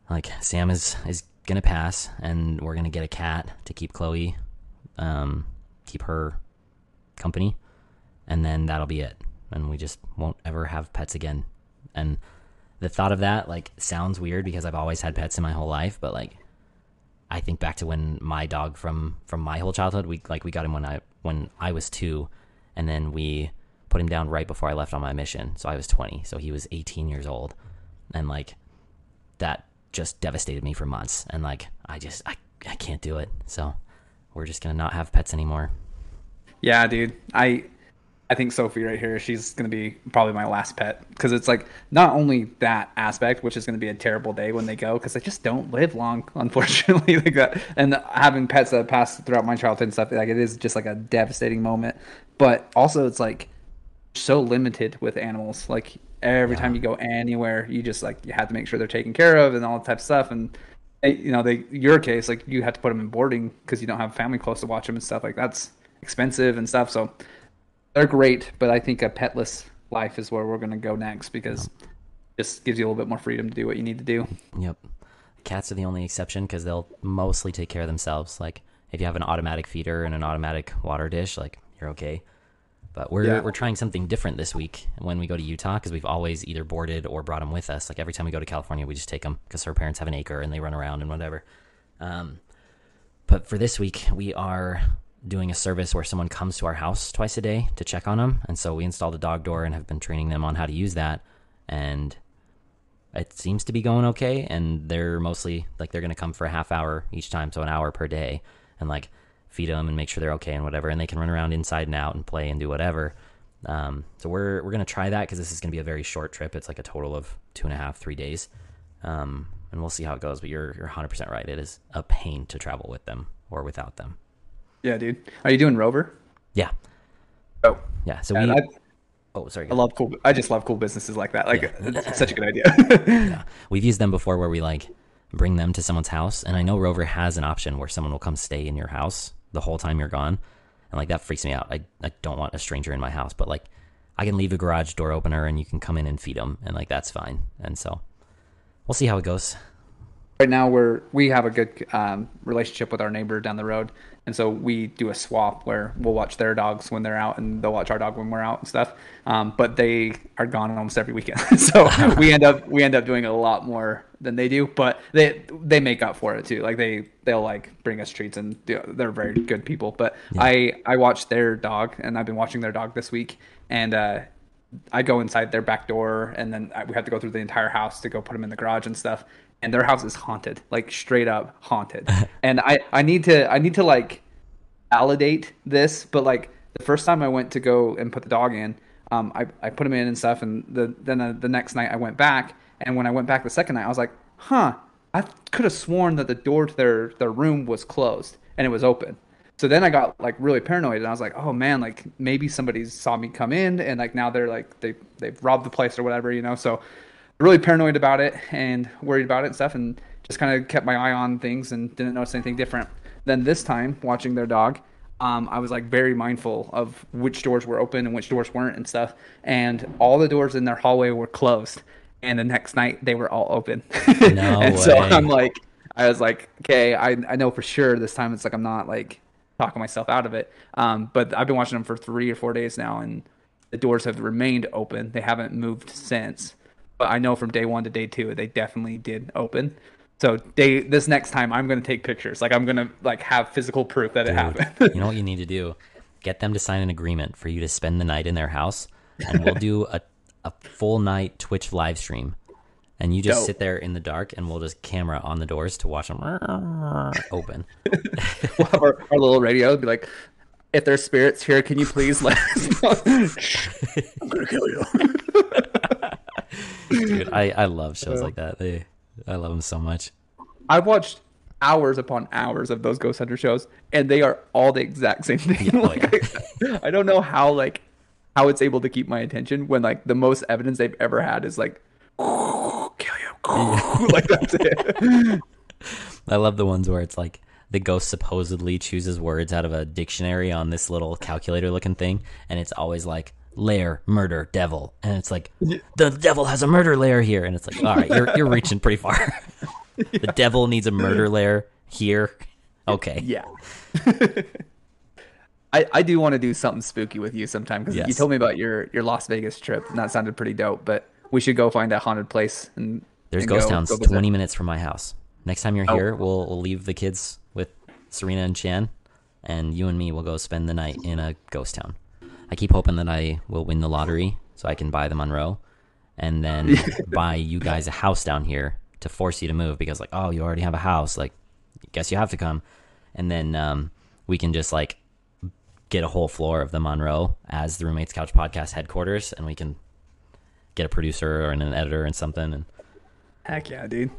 like Sam is is gonna pass, and we're gonna get a cat to keep Chloe, um, keep her company, and then that'll be it. And we just won't ever have pets again. And the thought of that like sounds weird because I've always had pets in my whole life, but like I think back to when my dog from from my whole childhood, we like we got him when I when I was two, and then we put him down right before I left on my mission. So I was twenty, so he was eighteen years old, and like that just devastated me for months. And like I just I I can't do it. So we're just gonna not have pets anymore. Yeah, dude. I I think Sophie right here, she's gonna be probably my last pet because it's like not only that aspect, which is gonna be a terrible day when they go because they just don't live long, [laughs] unfortunately, like that. And having pets that pass throughout my childhood and stuff, like it is just like a devastating moment. But also, it's like so limited with animals. Like every time you go anywhere, you just like you have to make sure they're taken care of and all that type of stuff. And they, you know, they your case, like you have to put them in boarding because you don't have family close to watch them and stuff. Like that's expensive and stuff. So they're great, but I think a petless life is where we're gonna go next because it just gives you a little bit more freedom to do what you need to do. Yep. Cats are the only exception because they'll mostly take care of themselves. Like if you have an automatic feeder and an automatic water dish, like you're okay. But we're Yeah. we're trying something different this week when we go to Utah because we've always either boarded or brought them with us. Like every time we go to California, we just take them because her parents have an acre and they run around and whatever. Um, but for this week, we are doing a service where someone comes to our house twice a day to check on them, and so we installed a dog door and have been training them on how to use that. And it seems to be going okay. And they're mostly like they're going to come for a half hour each time, so an hour per day, and like feed them and make sure they're okay and whatever. And they can run around inside and out and play and do whatever. Um, so we're we're gonna try that because this is gonna be a very short trip. It's like a total of two and a half, three days, um, and we'll see how it goes. But you're you're 100 percent right. It is a pain to travel with them or without them. Yeah, dude. Are you doing Rover? Yeah, Oh, yeah. So we. I, oh, sorry. I love cool. I just love cool businesses like that. Like, Yeah. [laughs] it's such a good idea. Yeah. We've used them before where we like bring them to someone's house. And I know Rover has an option where someone will come stay in your house the whole time you're gone. And like that freaks me out. I, I don't want a stranger in my house, but like I can leave a garage door opener and you can come in and feed them. And like that's fine. And so we'll see how it goes. right now we're we have a good um, relationship with our neighbor down the road and so we do a swap where we'll watch their dogs when they're out and they'll watch our dog when we're out and stuff. Um, but they are gone almost every weekend. [laughs] So [laughs] we end up we end up doing a lot more than they do but they they make up for it too. Like they they'll like bring us treats and do, they're very good people. But i i watch their dog and i've been watching their dog this week and uh I go inside their back door, and then I, we have to go through the entire house to go put them in the garage and stuff. And their house is haunted, like straight up haunted. [laughs] and I, I need to, I need to like validate this, but like the first time I went to go and put the dog in, um, I, I put him in and stuff, and the then uh, the next night I went back, and when I went back the second night, I was like, huh, I could have sworn that the door to their their room was closed and it was open. So then I got like really paranoid and I was like, oh man, like maybe somebody saw me come in and like now they're like they they've robbed the place or whatever, you know. So really paranoid about it and worried about it and stuff and just kind of kept my eye on things and didn't notice anything different. Then this time watching their dog, um, I was like very mindful of which doors were open and which doors weren't and stuff. And all the doors in their hallway were closed. And the next night they were all open. [laughs] No and so. I'm like, I was like, okay, I, I know for sure this time it's like I'm not like talking myself out of it. Um, but I've been watching them for three or four days now, and the doors have remained open. They haven't moved since. But I know from day one to day two, they definitely did open. So day this next time, I'm gonna take pictures. Like I'm gonna like have physical proof that it happened. you know what you need to do? Get them to sign an agreement for you to spend the night in their house, and we'll do a, a full night Twitch live stream. And you just Dope. sit there in the dark, and we'll just camera on the doors to watch them [laughs] open. [laughs] we'll have our, our little radio be like, if there's spirits here, can you please let us know? [laughs] I'm gonna kill you. Dude, I, I love shows like that. They, I love them so much. I've watched hours upon hours of those Ghost Hunter shows, and they are all the exact same thing. oh, [laughs] Like, I, [laughs] I don't know how like how it's able to keep my attention when like the most evidence they've ever had is like [laughs] kill you, like that's it. I love the ones where it's like the ghost supposedly chooses words out of a dictionary on this little calculator looking thing, and it's always like lair, murder, devil, and it's like the devil has a murder lair here, and it's like all right, you're you're [laughs] reaching pretty far. the devil needs a murder lair here. Okay, yeah. [laughs] I, I do want to do something spooky with you sometime because you told me about your, your Las Vegas trip and that sounded pretty dope. But we should go find that haunted place and there's and ghost go- towns go 20 minutes from my house. Next time you're Oh. here, we'll we'll leave the kids with Serena and Chan, and you and me will go spend the night in a ghost town. I keep hoping that I will win the lottery so I can buy the Monroe, and then [laughs] buy you guys a house down here to force you to move because like oh you already have a house like guess you have to come, and then um, we can just like get a whole floor of the Monroe as the Roommates Couch Podcast headquarters, and we can get a producer or an editor and something and. Heck yeah, dude.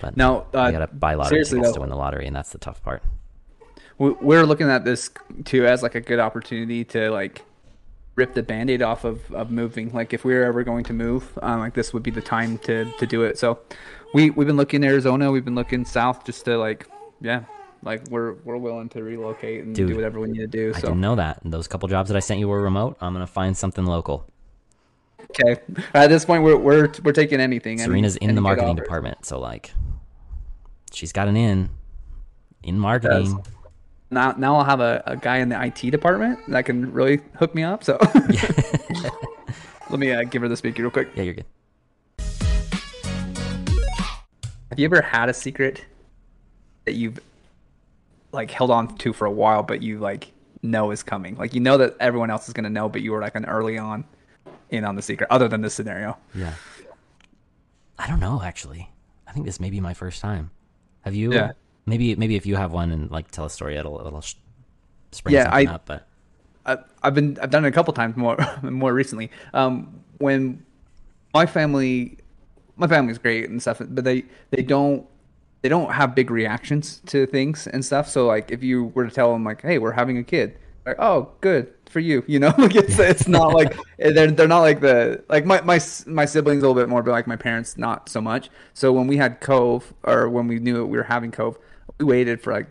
But No, uh, gotta buy lottery tickets though- to win the lottery, and that's the tough part. we're looking at this too as like a good opportunity to like rip the band-aid off of, of moving. Like if we were ever going to move um, like this would be the time to to do it. So we we've been looking arizona. We've been looking south just to like yeah like we're we're willing to relocate and Dude, do whatever we need to do I so. didn't know that. Those couple jobs that I sent you were remote. I'm gonna find something local. okay. At this point we're we're, we're taking anything. Any- Serena's in any the marketing department, so like, she's got an in. In marketing. Now now I'll have a, a guy in the IT department that can really hook me up. So [laughs] [laughs] let me uh, give her the speaker real quick. Yeah, you're good. Have you ever had a secret that you've like held on to for a while, but you like know is coming? Like you know that everyone else is gonna know, but you were like an early on in on the secret. Other than this scenario, Yeah. I don't know actually. I think this may be my first time. Have you? Yeah. Maybe maybe if you have one and like tell a story, it'll it'll spring Yeah, something I- up. But I, I've been I've done it a couple times more [laughs] more recently. Um, when my family, my family's great and stuff, but they they don't they don't have big reactions to things and stuff. So like if you were to tell them like, hey, we're having a kid, like oh good for you, [laughs] you know, like it's [laughs] it's not like they're they're not like the like my my my siblings a little bit more, but like my parents not so much. So when we had Cove or when we knew we were having Cove, we waited for like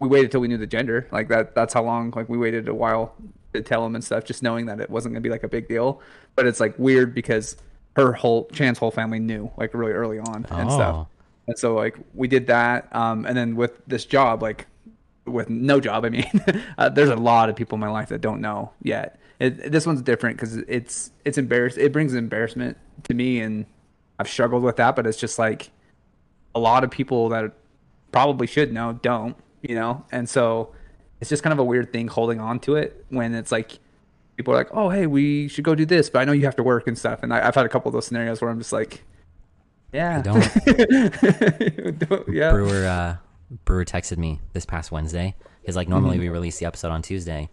we waited till we knew the gender. Like that that's how long like we waited a while to tell him and stuff, just knowing that it wasn't gonna be like a big deal. But it's like weird because her whole Chan's whole family knew like really early on and Oh. stuff. And so like we did that. Um and then with this job, like with no job, I mean, [laughs] uh, there's a lot of people in my life that don't know yet. It, this one's different because it's it's embarrass it brings embarrassment to me, and I've struggled with that. But it's just like a lot of people that probably should know don't, you know, and so it's just kind of a weird thing holding on to it when it's like people are like, oh hey, we should go do this, but I know you have to work and stuff. And I, I've had a couple of those scenarios where I'm just like, yeah, [laughs] don't. Don't- yeah, Brewer uh, Brewer texted me this past Wednesday because like normally Mm-hmm. we release the episode on Tuesday,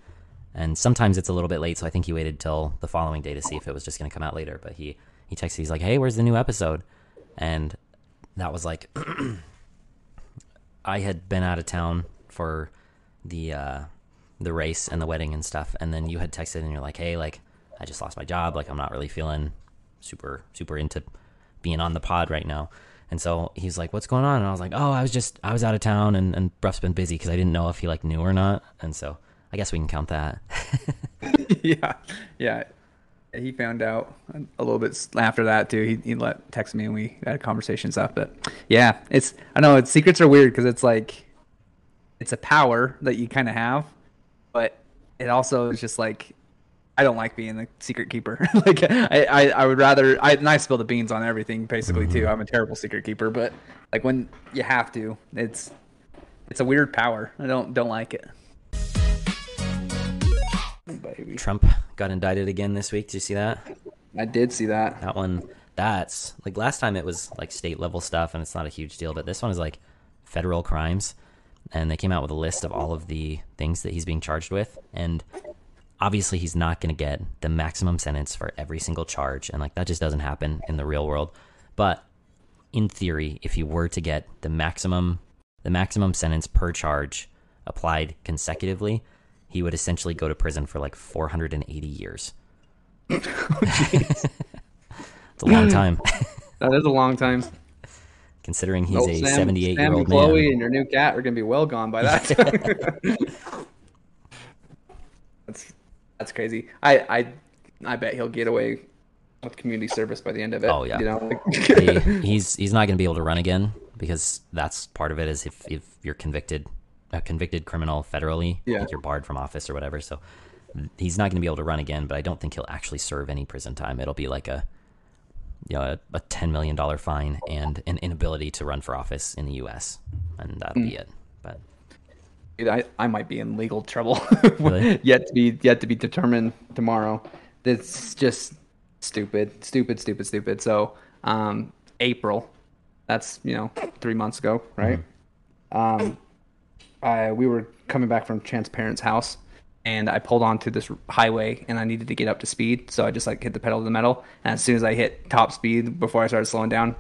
and sometimes it's a little bit late, so I think he waited till the following day to see if it was just going to come out later. But he he texted, he's like, "Hey, where's the new episode?" And that was like, [clears throat] I had been out of town for the uh, the race and the wedding and stuff, and then you had texted and you're like, "Hey, like I just lost my job, like I'm not really feeling super super into being on the pod right now." And so he's like, "What's going on?" And I was like, "Oh, I was just I was out of town and and Bruff's been busy because I didn't know if he like knew or not." And so I guess we can count that. [laughs] [laughs] yeah, yeah. He found out a little bit after that too. He he let text me and we had conversations up. But yeah, it's I know it's secrets are weird because it's like it's a power that you kind of have, but it also is just like I don't like being the secret keeper. [laughs] like I, I I would rather I and I spill the beans on everything basically too. Mm-hmm. I'm a terrible secret keeper, but like when you have to, it's it's a weird power. I don't don't like it. Baby. Trump got indicted again this week. Did you see that? I did see that. That one, that's like last time it was like state level stuff and it's not a huge deal, but this one is like federal crimes. And they came out with a list of all of the things that he's being charged with. And obviously, he's not going to get the maximum sentence for every single charge. And like that just doesn't happen in the real world. But in theory, if you were to get the maximum, the maximum sentence per charge applied consecutively, he would essentially go to prison for like 480 years. [laughs] Oh, it's a long time. [laughs] That is a long time. considering he's Old a Sam- 78 year Sam old and Chloe man. and your new cat are gonna be well gone by that time. [laughs] That's that's crazy. I I I bet he'll get away with community service by the end of it. Oh, yeah. You know, He- he's he's not going to be able to run again because that's part of it is if, if you're convicted a convicted criminal federally, Yeah. like you're barred from office or whatever. So he's not going to be able to run again. But I don't think he'll actually serve any prison time. It'll be like a you know a, a ten million dollar fine and an inability to run for office in the U.S. and that'll Hmm. be it. But I, I might be in legal trouble. [laughs] Really? yet to be yet to be determined tomorrow. It's just stupid, stupid, stupid, stupid. So, um, April, that's you know three months ago, right? Um, I we were coming back from Chan's parents' house, and I pulled onto this highway, and I needed to get up to speed, so I just like hit the pedal to the metal, and as soon as I hit top speed before I started slowing down,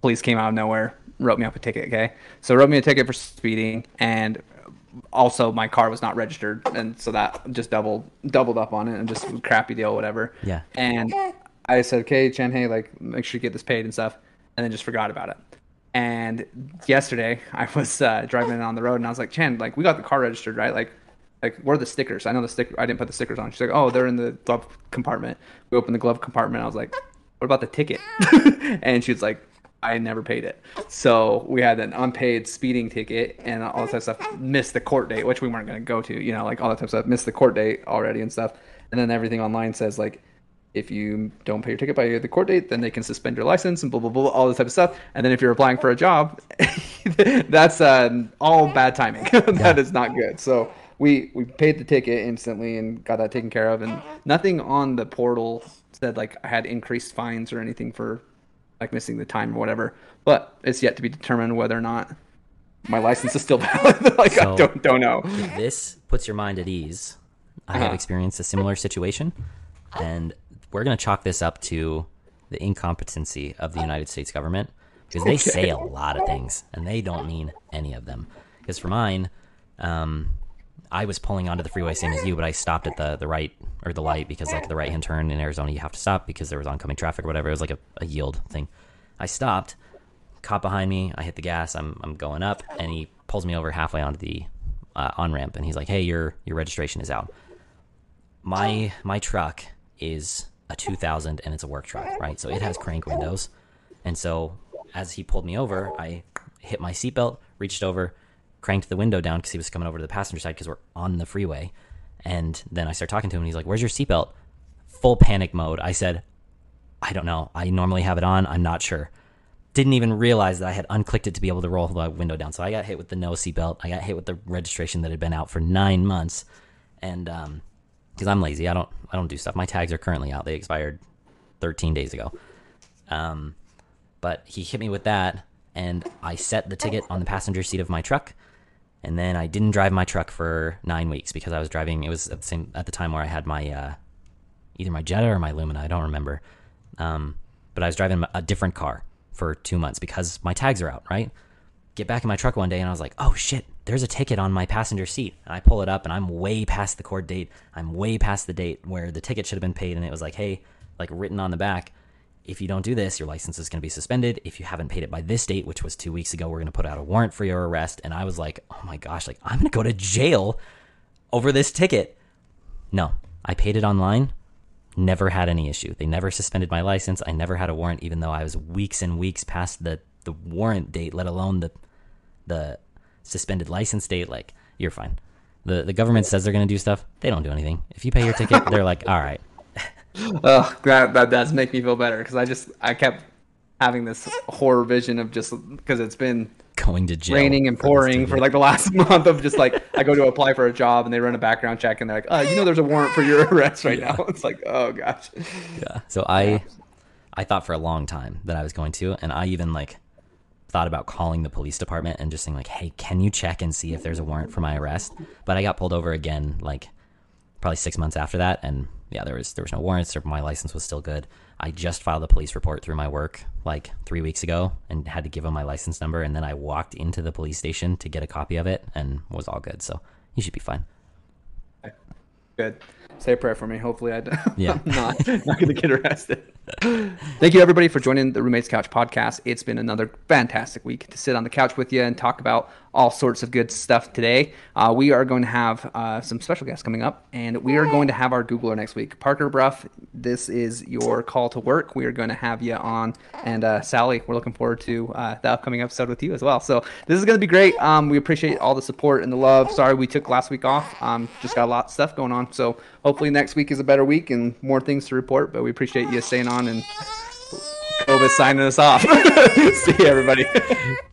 police came out of nowhere, wrote me up a ticket. Okay, so wrote me a ticket for speeding, and also my car was not registered, and so that just doubled doubled up on it, and just crappy deal, whatever. Yeah. And I said, okay, Chen, hey, like make sure you get this paid and stuff, and then just forgot about it. And yesterday [laughs] I was uh, driving on the road, and I was like, Chen, like we got the car registered, right? Like. Like, where are the stickers? I know the sticker. I didn't put the stickers on. She's like, oh, they're in the glove compartment. We opened the glove compartment. I was like, what about the ticket? [laughs] and she was like, I never paid it. So we had an unpaid speeding ticket and all that type of stuff. Missed the court date, which we weren't going to go to. You know, like all that type of stuff. Missed the court date already and stuff. And then everything online says like, if you don't pay your ticket by the court date, then they can suspend your license and blah blah blah, all this type of stuff. And then if you're applying for a job, [laughs] that's uh, all bad timing. [laughs] that is not good. So we we paid the ticket instantly and got that taken care of, and nothing on the portal said like I had increased fines or anything for like missing the time or whatever. But it's yet to be determined whether or not my license is still valid. [laughs] like So- I don't don't know. If this puts your mind at ease, I have Uh-huh. experienced a similar situation, and we're going to chalk this up to the incompetency of the United States government because they say a lot of things and they don't mean any of them. Because for mine, um, I was pulling onto the freeway same as you, but I stopped at the the right or the light because like the right hand turn in Arizona you have to stop because there was oncoming traffic or whatever. It was like a, a yield thing. I stopped, cop behind me. I hit the gas. I'm I'm going up, and he pulls me over halfway onto the uh, on ramp, and he's like, "Hey, your your registration is out." My my truck is a 2000, and it's a work truck, right? So it has crank windows, and so as he pulled me over, I hit my seatbelt, reached over, cranked the window down because he was coming over to the passenger side because we're on the freeway, and then I start talking to him, and he's like, "Where's your seatbelt?" Full panic mode. I said, I don't know. I normally have it on. I'm not sure. Didn't even realize that I had unclicked it to be able to roll the window down. So I got hit with the no seatbelt. I got hit with the registration that had been out for nine months, and um, because I'm lazy, I don't I don't do stuff. My tags are currently out. They expired 13 days ago. Um, but he hit me with that, and I set the ticket on the passenger seat of my truck, and then I didn't drive my truck for nine weeks because I was driving. It was at the same at the time where I had my uh, either my Jetta or my Lumina. I don't remember. Um, but I was driving a different car for two months because my tags are out, right? Get back in my truck one day and I was like, oh shit, there's a ticket on my passenger seat. And I pull it up and I'm way past the court date. I'm way past the date where the ticket should have been paid. And it was like, hey, like written on the back, if you don't do this, your license is going to be suspended. If you haven't paid it by this date, which was two weeks ago, we're going to put out a warrant for your arrest. And I was like, oh my gosh, like I'm going to go to jail over this ticket. No, I paid it online never had any issue. They never suspended my license. I never had a warrant, even though I was weeks and weeks past the, the warrant date, let alone the the suspended license date. Like, you're fine. The the government says they're gonna do stuff. They don't do anything. If you pay your ticket, [laughs] they're like, all right. Ugh, [laughs] oh, that that does make me feel better because I just I kept having this horror vision of just because it's been Going to jail. raining and pouring for like the last [laughs] month of just like I go to apply for a job and they run a background check and they're like, oh, you know, there's a warrant for your arrest right now. It's like, oh gosh. Yeah. So I I thought for a long time that I was going to, and I even like thought about calling the police department and just saying like, "Hey, can you check and see if there's a warrant for my arrest?" But I got pulled over again like probably 6 months after that and yeah, there was there was no warrants or my license was still good. I just filed a police report through my work like 3 weeks ago and had to give them my license number and then I walked into the police station to get a copy of it and was all good. So, you should be fine. Good. Say a prayer for me. Hopefully, I don't, [laughs] Yeah. I'm not not going to get arrested. [laughs] Thank you, everybody, for joining the Roommates Couch podcast. It's been another fantastic week to sit on the couch with you and talk about all sorts of good stuff today. Uh, we are going to have uh, some special guests coming up, and we are going to have our Googler next week. Parker Bruff, this is your call to work. We are going to have you on, and uh, Sally, we're looking forward to uh, the upcoming episode with you as well. So this is going to be great. Um, we appreciate all the support and the love. Sorry we took last week off. Um, just got a lot of stuff going on. So hopefully next week is a better week and more things to report. But we appreciate you staying on and COVID signing us off. [laughs] See you, everybody. [laughs]